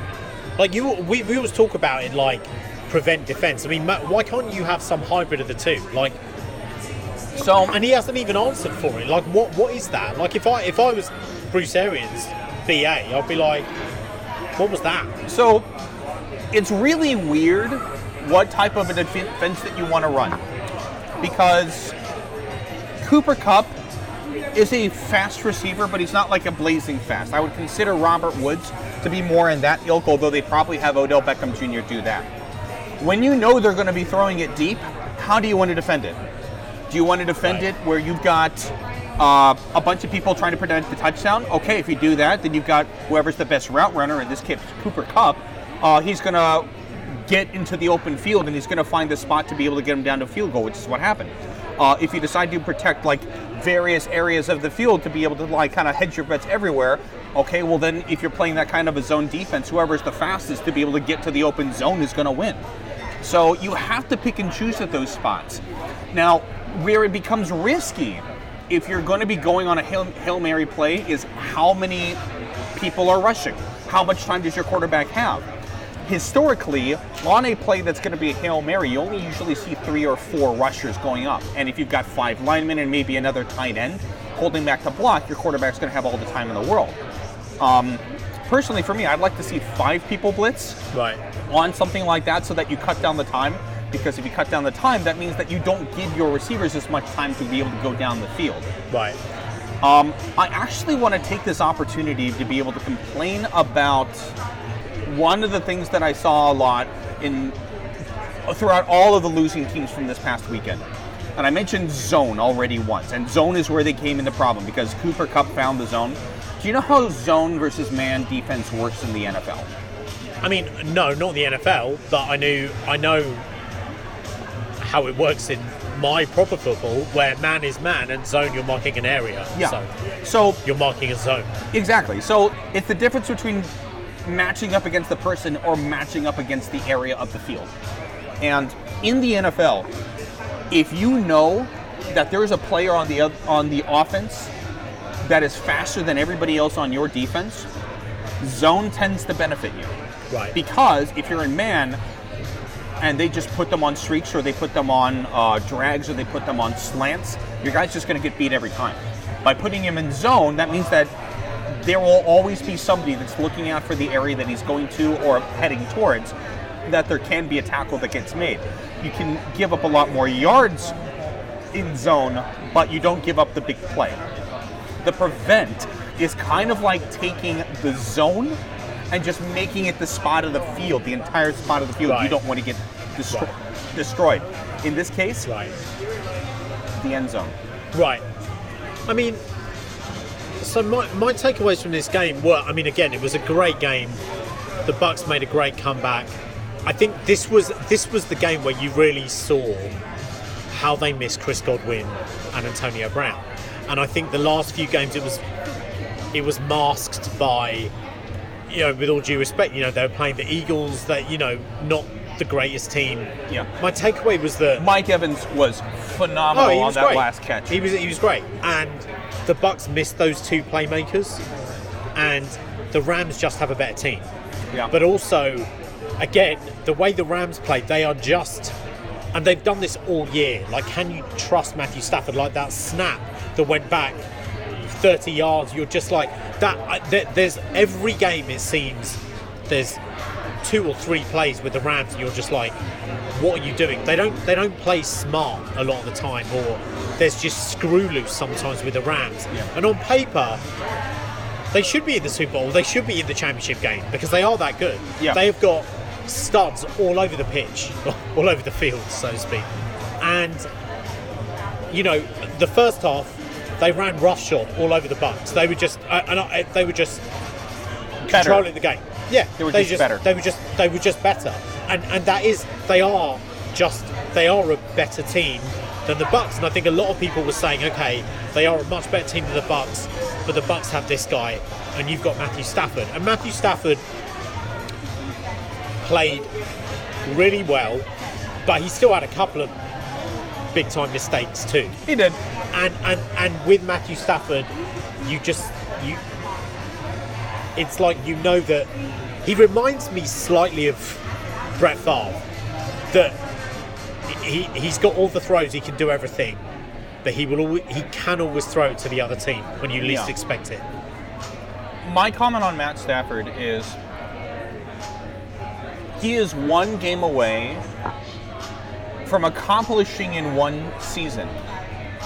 Like, you, we, we always talk about it like prevent defense. I mean, why can't you have some hybrid of the two? Like, So um, and he hasn't even answered for it. Like, what, what is that? Like, if I, if I was Bruce Arians, BA, I'd be like, what was that? So it's really weird what type of a defense that you want to run because Cooper Kupp is a fast receiver, but he's not like a blazing fast. I would consider Robert Woods to be more in that ilk, although they probably have Odell Beckham Jr. do that. When you know they're going to be throwing it deep, how do you want to defend it? Do you want to defend Right. it where you've got uh, a bunch of people trying to prevent the touchdown? Okay, if you do that, then you've got whoever's the best route runner, in this case Cooper Kupp. Uh, he's going to get into the open field and he's going to find the spot to be able to get him down to field goal, which is what happened. Uh, if you decide to protect like various areas of the field to be able to like kind of hedge your bets everywhere, okay, well then if you're playing that kind of a zone defense, whoever's the fastest to be able to get to the open zone is going to win. So you have to pick and choose at those spots. Now, where it becomes risky, if you're going to be going on a Hail, Hail Mary play, is how many people are rushing. How much time does your quarterback have? Historically, on a play that's going to be a Hail Mary, you only usually see three or four rushers going up. And if you've got five linemen and maybe another tight end, holding back the block, your quarterback's going to have all the time in the world. Um, personally, for me, I'd like to see five people blitz Right. on something like that so that you cut down the time. Because if you cut down the time, that means that you don't give your receivers as much time to be able to go down the field. Right. Um, I actually want to take this opportunity to be able to complain about one of the things that I saw a lot in throughout all of the losing teams from this past weekend. And I mentioned zone already once, and zone is where they came into problem because Cooper Kupp found the zone. Do you know how zone versus man defense works in the NFL? I mean, no, not the NFL, but I knew I know how it works in my proper football, where man is man and zone you're marking an area. So So you're marking a zone. Exactly. So it's the difference between matching up against the person or matching up against the area of the field. And in the NFL, if you know that there is a player on the on the offense that is faster than everybody else on your defense, zone tends to benefit you. Right. Because if you're in man and they just put them on streaks or they put them on uh, drags or they put them on slants, your guy's just going to get beat every time. By putting him in zone, that means that there will always be somebody that's looking out for the area that he's going to or heading towards, that there can be a tackle that gets made. You can give up a lot more yards in zone, but you don't give up the big play. The prevent is kind of like taking the zone and just making it the spot of the field, the entire spot of the field. You don't want to get destro- Right. destroyed. In this case, Right. the end zone. Right. I mean, so my, my takeaways from this game were, I mean, again, it was a great game. The Bucs made a great comeback. I think this was this was the game where you really saw how they missed Chris Godwin and Antonio Brown. And I think the last few games it was it was masked by you know, with all due respect, you know, they were playing the Eagles, that you know, not the greatest team. Yeah. My takeaway was that Mike Evans was phenomenal Oh, he on was that great. last catch. He was he was great, and the Bucs missed those two playmakers, and the Rams just have a better team. Yeah. But also, again, the way the Rams played, they are just, and they've done this all year. Like, can you trust Matthew Stafford? Like that snap that went back 30 yards, you're just like that. There's every game it seems there's two or three plays with the Rams, and you're just like, what are you doing? They don't they don't play smart a lot of the time, or there's just screw loose sometimes with the Rams. Yeah. And on paper, they should be in the Super Bowl. They should be in the championship game because they are that good. Yeah. They have got studs all over the pitch, all over the field, so to speak. And you know, the first half they ran roughshod all over the Bucs. They were just, uh, and I, they were just Better. controlling the game. Yeah, They were just better. They were just, they were just better. And and that is, they are just, they are a better team than the Bucs. And I think a lot of people were saying, okay, they are a much better team than the Bucs, but the Bucs have this guy, and you've got Matthew Stafford. And Matthew Stafford played really well, but he still had a couple of big time mistakes too he did. and and and with Matthew Stafford, you just you. It's like you know that he reminds me slightly of Brett Favre. That he he's got all the throws, he can do everything, but he will always, he can always throw it to the other team when you least Yeah. expect it. My comment on Matt Stafford is he is one game away from accomplishing in one season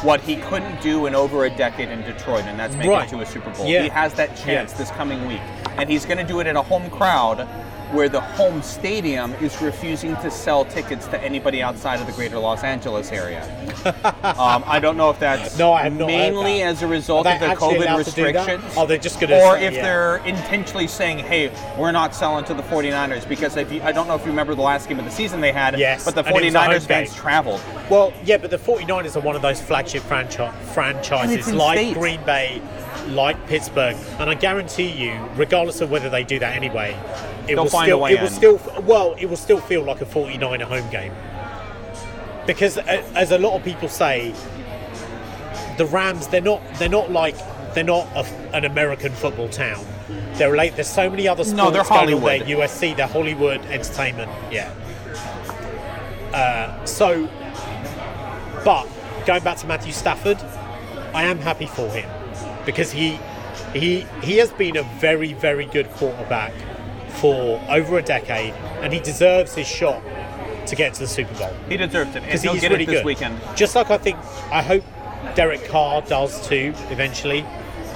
what he couldn't do in over a decade in Detroit, and that's make Right. it to a Super Bowl. Yeah. He has that chance Yeah. this coming week, and he's going to do it in a home crowd where the home stadium is refusing to sell tickets to anybody outside of the greater Los Angeles area. um, I don't know if that's No, I have mainly as a result of they the COVID allowed to do that? restrictions. Oh, they're just gonna Or say- if yeah. they're intentionally saying, hey, we're not selling to the 49ers because if you, I don't know if you remember the last game of the season they had, Yes, but the and it 49ers fans traveled. Well, yeah, but the 49ers are one of those flagship franchi- franchises like state. Green Bay, like Pittsburgh, and I guarantee you, regardless of whether they do that anyway, it They'll will find a still way it will in. still well, it will still feel like a 49er home game. Because as a lot of people say, the Rams they're not they're not like they're not a, an American football town. They're like there's so many other sports No, they're going on there. Hollywood. USC, they're Hollywood entertainment. Yeah. Uh, so, but going back to Matthew Stafford, I am happy for him because he he he has been a very very good quarterback for over a decade, and he deserves his shot to get to the Super Bowl He deserves it, because he'll he's get really it this good. weekend. Just like I think, I hope Derek Carr does too eventually.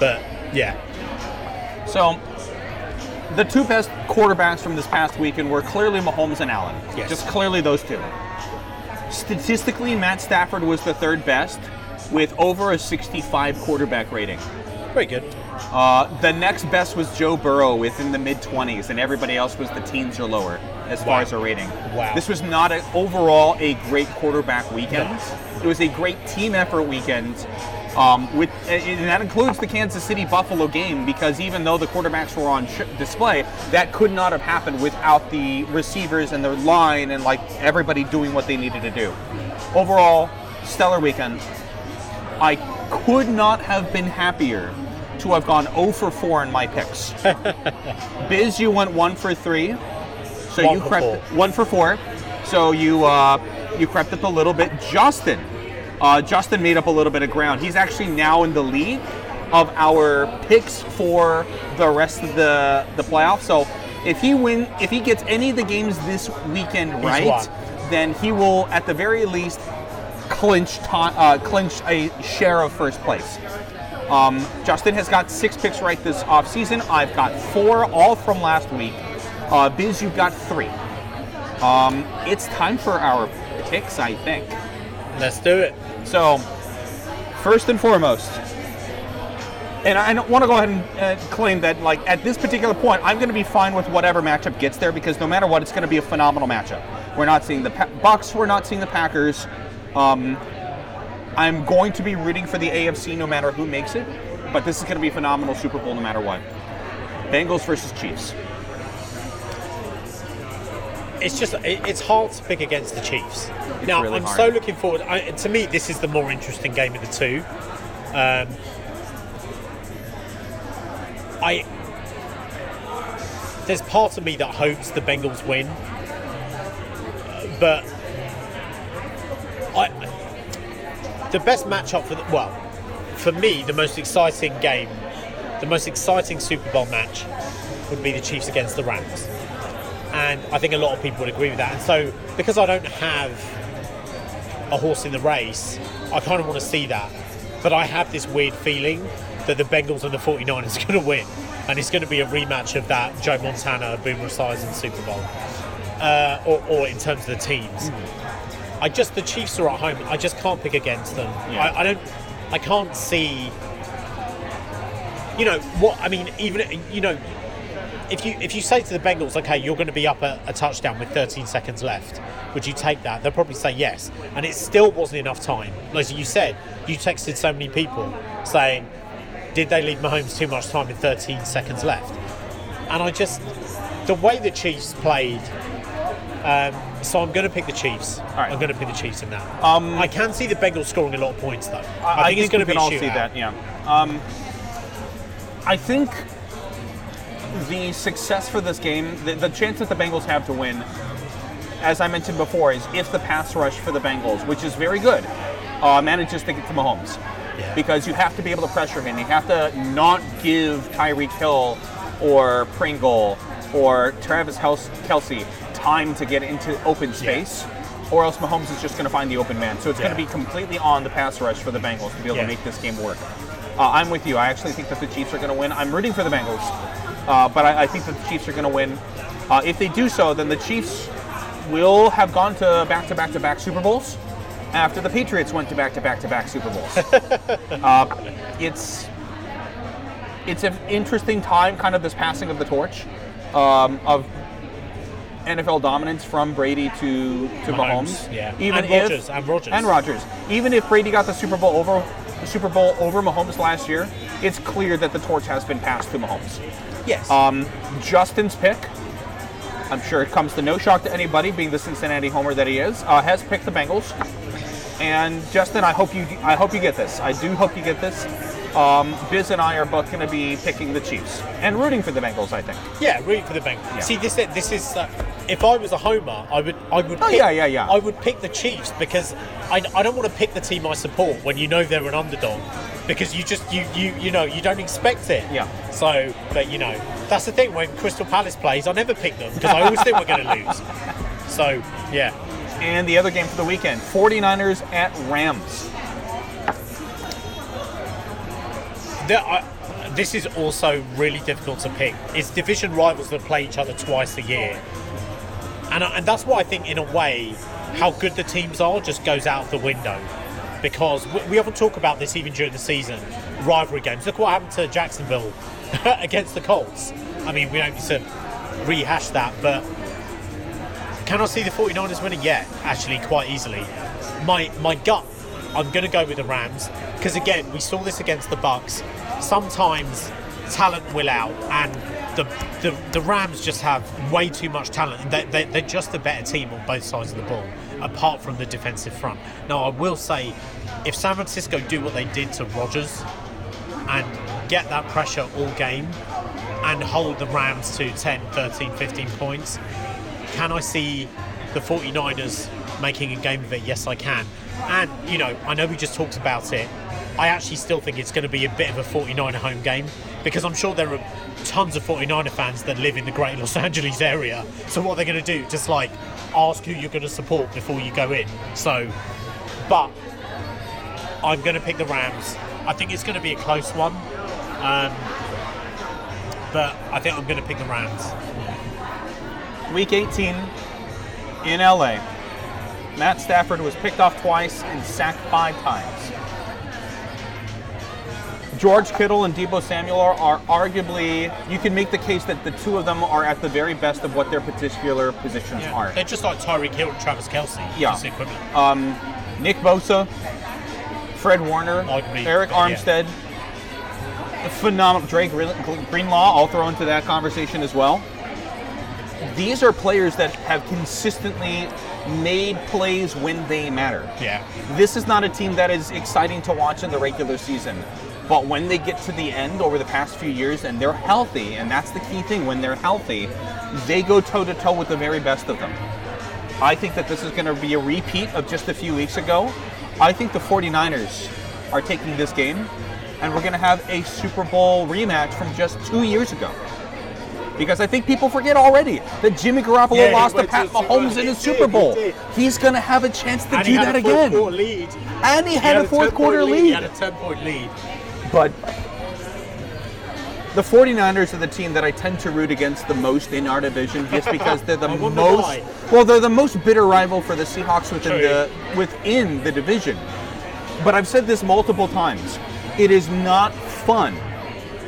But yeah, So, the two best quarterbacks from this past weekend were clearly Mahomes and Allen. Yes. Just clearly those two. Statistically, Matt Stafford was the third best with over a 65 quarterback rating. very good. Uh, the next best was Joe Burrow within the mid 20s, and everybody else was the teens or lower as far as a rating. Wow. This was not a, overall a great quarterback weekend. No. It was a great team effort weekend. Um, with and that includes the Kansas City Buffalo game because even though the quarterbacks were on sh- display, that could not have happened without the receivers and the line and like everybody doing what they needed to do. Overall, stellar weekend. I could not have been happier to have gone 0 for 4 in my picks. Biz, you went 1 for 3. So One you crept four. 1 for 4. So you uh, you crept up a little bit. Justin, uh, Justin made up a little bit of ground. He's actually now in the lead of our picks for the rest of the the playoffs. So if he win, if he gets any of the games this weekend right, won. then he will at the very least clinch ti uh, clinch a share of first place. Um, Justin has got six picks right this offseason. I've got four, all from last week. Uh, Biz, you've got three. Um, it's time for our picks, I think. Let's do it. So, first and foremost, and I want to go ahead and uh, claim that, like at this particular point, I'm going to be fine with whatever matchup gets there because no matter what, it's going to be a phenomenal matchup. We're not seeing the pa- Bucs, we're not seeing the Packers. Um, I'm going to be rooting for the AFC no matter who makes it, but this is going to be a phenomenal Super Bowl no matter what. Bengals versus Chiefs. It's just it, it's hard to pick against the Chiefs. now really I'm hard. so looking forward. I, to me, this is the more interesting game of the two. Um, I there's part of me that hopes the Bengals win, but I the best matchup for the, well for me the most exciting game, the most exciting Super Bowl match would be the Chiefs against the Rams and I think a lot of people would agree with that. And so, because I don't have a horse in the race, I kind of want to see that. But I have this weird feeling that the Bengals and the 49ers are going to win, and it's going to be a rematch of that Joe Montana Boomer Esiason Super Bowl, uh, or, or in terms of the teams. I just the Chiefs are at home. I just can't pick against them. Yeah. I, I don't. I can't see. You know what? I mean, even you know, if you if you say to the Bengals, okay, you're going to be up a, a touchdown with 13 seconds left, would you take that? They'll probably say yes, and it still wasn't enough time. Like you said, you texted so many people saying, did they leave Mahomes too much time with 13 seconds left? And I just the way the Chiefs played. Um, so I'm going to pick the Chiefs. right. I'm going to pick the Chiefs in that. Um, I can see the Bengals scoring a lot of points though. I, think, it's going to we be can all a see shootout. that. Yeah. Um, I think the success for this game, the, the chance that the Bengals have to win, as I mentioned before, is if the pass rush for the Bengals, which is very good, uh, manages to get to Mahomes. Yeah. Because you have to be able to pressure him. You have to not give Tyreek Hill or Pringle or Travis Hels- Kelce time to get into open space, or else Mahomes is just going to find the open man. So it's going to be completely on the pass rush for the Bengals to be able Yeah. to make this game work. Uh, I'm with you. I actually think that the Chiefs are going to win. I'm rooting for the Bengals, uh, but I, I think that the Chiefs are going to win. Uh, if they do so, then the Chiefs will have gone to back-to-back-to-back Super Bowls after the Patriots went to back-to-back-to-back Super Bowls. uh, it's it's an interesting time, kind of this passing of the torch um, of NFL dominance from Brady to to Mahomes. Mahomes, yeah. even And if, Rodgers, and Rodgers. and Rodgers. Even if Brady got the Super Bowl over the Super Bowl over Mahomes last year, it's clear that the torch has been passed to Mahomes. Yes. Um, Justin's pick, I'm sure it comes to no shock to anybody, being the Cincinnati homer that he is, uh, has picked the Bengals. And Justin, I hope you, I hope you get this. I do hope you get this. Um, Biz and I are both going to be picking the Chiefs and rooting for the Bengals. I think. Yeah, rooting for the Bengals. Yeah. See, this this is uh, if I was a homer, I would I would Oh, pick, yeah, yeah, yeah. I would pick the Chiefs because I, I don't want to pick the team I support when you know they're an underdog because you just you you you know you don't expect it. Yeah. So, but you know that's the thing when Crystal Palace plays, I never pick them because I always think we're going to lose. So yeah, And the other game for the weekend 49ers at Rams. This is also really difficult to pick. It's division rivals that play each other twice a year, and and that's why I think in a way how good the teams are just goes out the window because we, we often talk about this even during the season rivalry games. Look what happened to Jacksonville against the Colts. I mean, we don't need to rehash that, but can I see the 49ers winning? Yeah, actually, quite easily. My my gut, I'm going to go with the Rams because again, we saw this against the Bucs. Sometimes talent will out, and the the, the Rams just have way too much talent, they, they, they're just a better team on both sides of the ball, apart from the defensive front. Now, I will say, if San Francisco do what they did to Rodgers and get that pressure all game and hold the Rams to 10, 13, 15 points, can I see the 49ers making a game of it? Yes, I can. And, you know, I know we just talked about it. I actually still think it's going to be a bit of a 49er home game because I'm sure there are tons of 49er fans that live in the great Los Angeles area. So, what they're going to do, just like ask who you're going to support before you go in. So, but I'm going to pick the Rams. I think it's going to be a close one. Um, but I think I'm going to pick the Rams. Week 18 in LA. Matt Stafford was picked off twice and sacked five times. George Kittle and Deebo Samuel are, arguably, you can make the case that the two of them are at the very best of what their particular positions are. They're just like Tyreek Hill and Travis Kelce. Yeah. Equivalent. Um, Nick Bosa, Fred Warner, Arguably, Arik yeah. Armstead, phenomenal. Drake Greenlaw, I'll throw into that conversation as well. These are players that have consistently made plays when they matter. yeah. This is not a team that is exciting to watch in the regular season. But when they get to the end over the past few years and they're healthy, and that's the key thing, when they're healthy, they go toe to toe with the very best of them. I think that this is going to be a repeat of just a few weeks ago. I think the 49ers are taking this game, and we're going to have a Super Bowl rematch from just two years ago. Because I think people forget already that Jimmy Garoppolo Yeah, lost to Pat Mahomes in he a Super Bowl. did. He's going to have a chance to And do he had that again. lead. And he had, a fourth 10 quarter point lead. He had a 10 point lead. But the 49ers are the team that I tend to root against the most in our division just because they're the most why. well they're the most bitter rival for the Seahawks within True. the within the division. But I've said this multiple times. It is not fun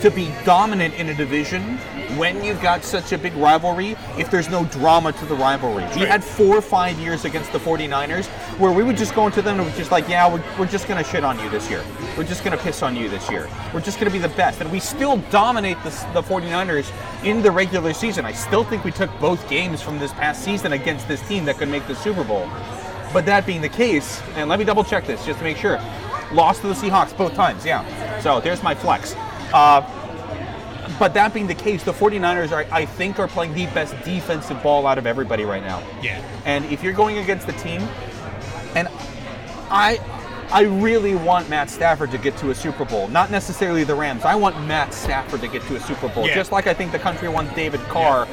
to be dominant in a division when you've got such a big rivalry if there's no drama to the rivalry. We True. had four or five years against the 49ers where we would just go into them and we're just like, yeah, we're, we're just going to shit on you this year. We're just going to piss on you this year. We're just going to be the best. And we still dominate the, the 49ers in the regular season. I still think we took both games from this past season against this team that could make the Super Bowl. But that being the case, and let me double check this just to make sure. Lost to the Seahawks both times, yeah. So there's my flex. Uh, but that being the case, the 49ers are, I think, are playing the best defensive ball out of everybody right now. Yeah. And if you're going against the team, and I, I really want Matt Stafford to get to a Super Bowl. Not necessarily the Rams. I want Matt Stafford to get to a Super Bowl, Yeah. just like I think the country wants David Carr,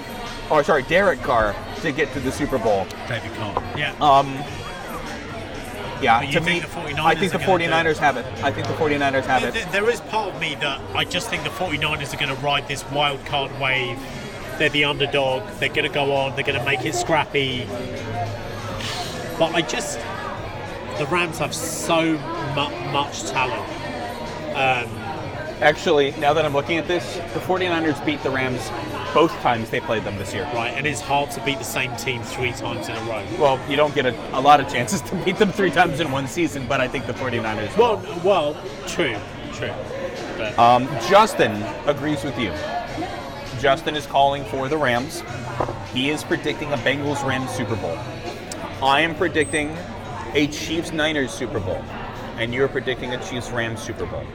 or sorry, Derek Carr, to get to the Super Bowl. David Carr. Yeah. Um, yeah, But to me, the 49ers I think the are gonna do 49ers have it. I think the 49ers have There- it. there is part of me that I just think the 49ers are going to ride this wild card wave. They're the underdog. They're going to go on. They're going to make it scrappy. But I just. The Rams have so mu- much talent. Um, Actually, now that I'm looking at this, the 49ers beat the Rams both times they played them this year. right, and it's hard to beat the same team three times in a row. Well, you don't get a, a lot of chances to beat them three times in one season, but I think the 49ers. Well, well, true, true. But Um, Justin agrees with you. Justin is calling for the Rams. He is predicting a Bengals Rams Super Bowl. I am predicting a Chiefs Niners Super Bowl. And you're predicting a Chiefs Rams Super Bowl.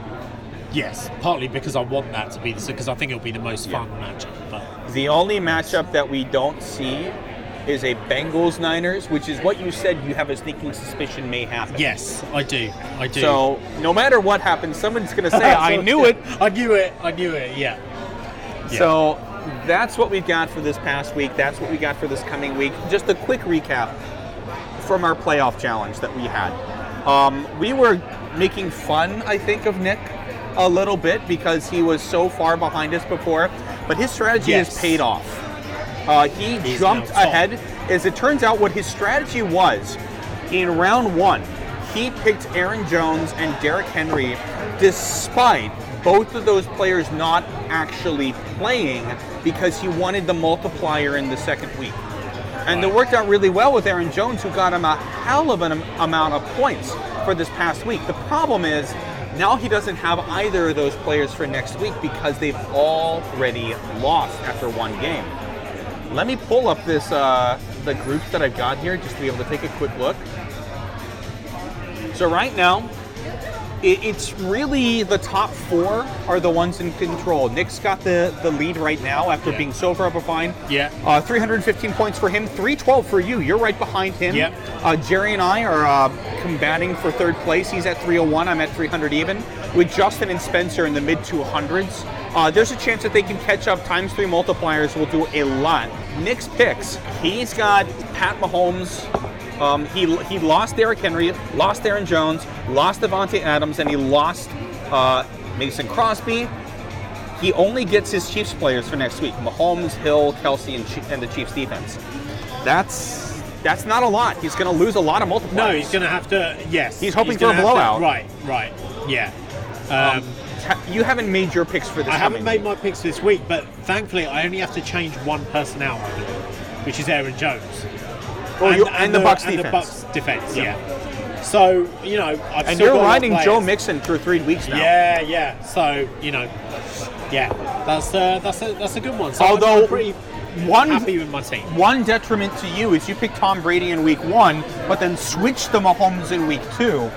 Yes, partly because I want that to be the because I think it'll be the most fun matchup. But The only matchup that we don't see is a Bengals Niners, which is what you said you have a sneaking suspicion may happen. Yes, I do. I do. So no matter what happens, someone's going to say, "I knew it." I knew it. I knew it. Yeah. So that's what we've got for this past week. That's what we got for this coming week. Just a quick recap from our playoff challenge that we had. Um, we were making fun, I think, of Nick a little bit because he was so far behind us before, but his strategy Yes. has paid off. Uh, he He's jumped ahead. As it turns out, what his strategy was in round one, he picked Aaron Jones and Derrick Henry, despite both of those players not actually playing because he wanted the multiplier in the second week. And it worked out really well with Aaron Jones, who got him a hell of an amount of points for this past week. The problem is now he doesn't have either of those players for next week because they've already lost after one game. Let me pull up this uh, the groups that I've got here just to be able to take a quick look. So right now, it's really the top four are the ones in control. Nick's got the, the lead right now after Yeah. being so far behind. Yeah. Uh, 315 points for him, 312 for you. You're right behind him. Yep. Uh, Jerry and I are uh, combating for third place. He's at 301. I'm at 300 even. With Justin and Spencer in the mid 200s. Uh, there's a chance that they can catch up. Times three multipliers will do a lot. Nick's picks. He's got Pat Mahomes. Um, he he lost Derrick Henry, lost Aaron Jones, lost Davante Adams, and he lost uh, Mason Crosby. He only gets his Chiefs players for next week: Mahomes, Hill, Kelce, and, Chi- and the Chiefs defense. That's that's not a lot. He's going to lose a lot of multipliers. No, he's going to have to. Yes. He's hoping gonna for a have to- blowout. right. Right. Yeah. Um, Ha- You haven't made your picks for this. I haven't made week. my picks this week, but thankfully I only have to change one person out, which is Aaron Jones. Oh, you- and the Bucs and defense. the Bucs defense, Yeah. yeah. So you know, I've and you're got a lot of riding Joe. Mixon for three weeks now. Yeah, yeah. So you know, yeah, that's uh, that's a that's a good one. So Although pretty one happy with my team. one detriment to you is you picked Tom Brady in week one, but then switched to Mahomes in week two.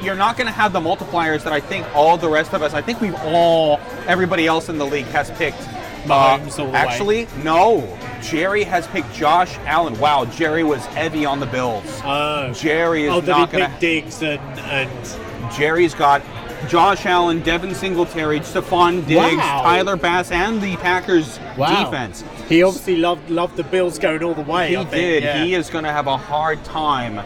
You're not going to have the multipliers that I think all the rest of us. I think we've all, everybody else in the league has picked. uh, Mahomes the way. actually, no. Jerry has picked Josh Allen. Wow, Jerry was heavy on the Bills. Oh, Jerry is oh, not going to. Diggs and and Jerry's got Josh Allen, Devin Singletary, Stefon Diggs, Wow. Tyler Bass, and the Packers defense. He obviously loved loved the Bills going all the way. He I think, did. yeah. He is going to have a hard time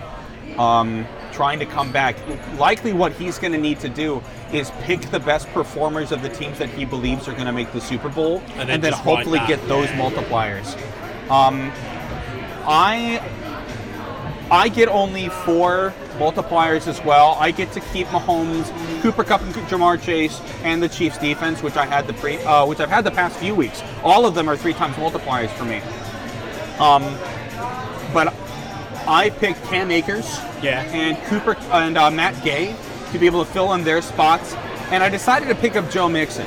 um, trying to come back. Likely, what he's going to need to do is pick the best performers of the teams that he believes are going to make the Super Bowl, And and then then, just ride hopefully get those yeah. multipliers. Um, I I get only four multipliers as well. I get to keep Mahomes, Cooper Kupp, and Ja'Marr Chase, and the Chiefs defense, which I had the pre, uh, which I've had the past few weeks. All of them are three times multipliers for me. Um, but I picked Cam Akers, Yeah. and Cooper and uh, Matt Gay to be able to fill in their spots, and I decided to pick up Joe Mixon.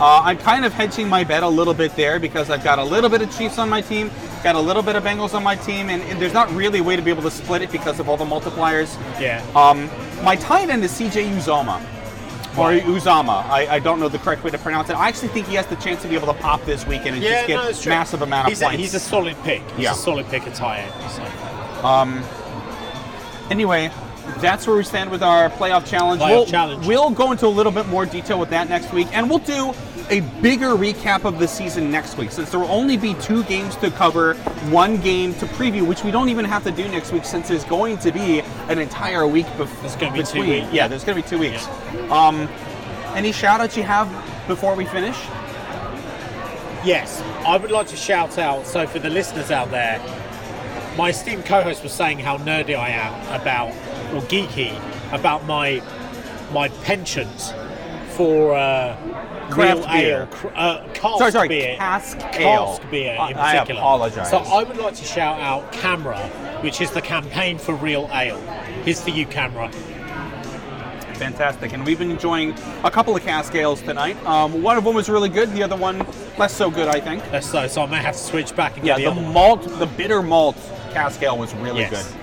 Uh, I'm kind of hedging my bet a little bit there because I've got a little bit of Chiefs on my team, got a little bit of Bengals on my team, and, and there's not really a way to be able to split it because of all the multipliers. Yeah. Um, my tight end is CJ Uzomah. Or Uzomah. I, I don't know the correct way to pronounce it. I actually think he has the chance to be able to pop this weekend and yeah, just get true. massive amount of he's points. A, he's a solid pick. He's Yeah. a solid pick at tight end. So. Um, anyway, that's where we stand with our playoff challenge. Playoff we'll, challenge. we'll go into a little bit more detail with that next week, and we'll do a bigger recap of the season next week, since there will only be two games to cover, one game to preview, which we don't even have to do next week, since there's going to be an entire week bef- There's gonna be two weeks. Yeah, there's going to be two weeks. Um, any shout outs you have before we finish? Yes, I would like to shout out. So for the listeners out there, my esteemed co-host was saying how nerdy I am about, or geeky about my my penchant for uh, Craft real beer. ale, cr- uh, cask Sorry, sorry, beer, cask ale. beer in I- I particular. apologize. So I would like to shout out CAMRA, which is the campaign for real ale. Here's for you, CAMRA. Fantastic. And we've been enjoying a couple of cask ales tonight. Um, one of them was really good, the other one less so good, I think. That's so. So I may have to switch back and Yeah, get the the, other one. malt, the bitter malt cask ale was really Yes. good.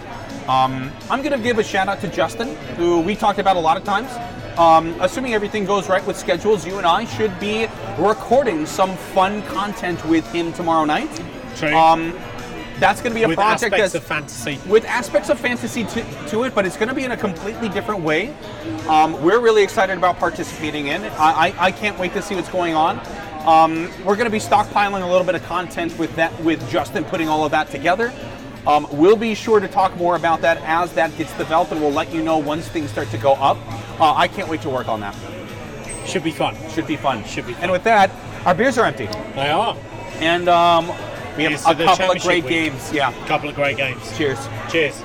Um, I'm going to give a shout out to Justin, who we talked about a lot of times. Um, assuming everything goes right with schedules, you and I should be recording some fun content with him tomorrow night. True. Um, that's going to be a with project aspects that's of fantasy. with aspects of fantasy to, to it, but it's going to be in a completely different way. Um, we're really excited about participating in it. I, I, I can't wait to see what's going on. Um, we're going to be stockpiling a little bit of content with that, with Justin putting all of that together. Um, we'll be sure to talk more about that as that gets developed, and we'll let you know once things start to go up. Uh, I can't wait to work on that. Should be fun. Should be fun. Should be fun. And with that, our beers are empty, They are. and um, we have a couple of great week. games. Yeah. A couple of great games. Cheers. Cheers.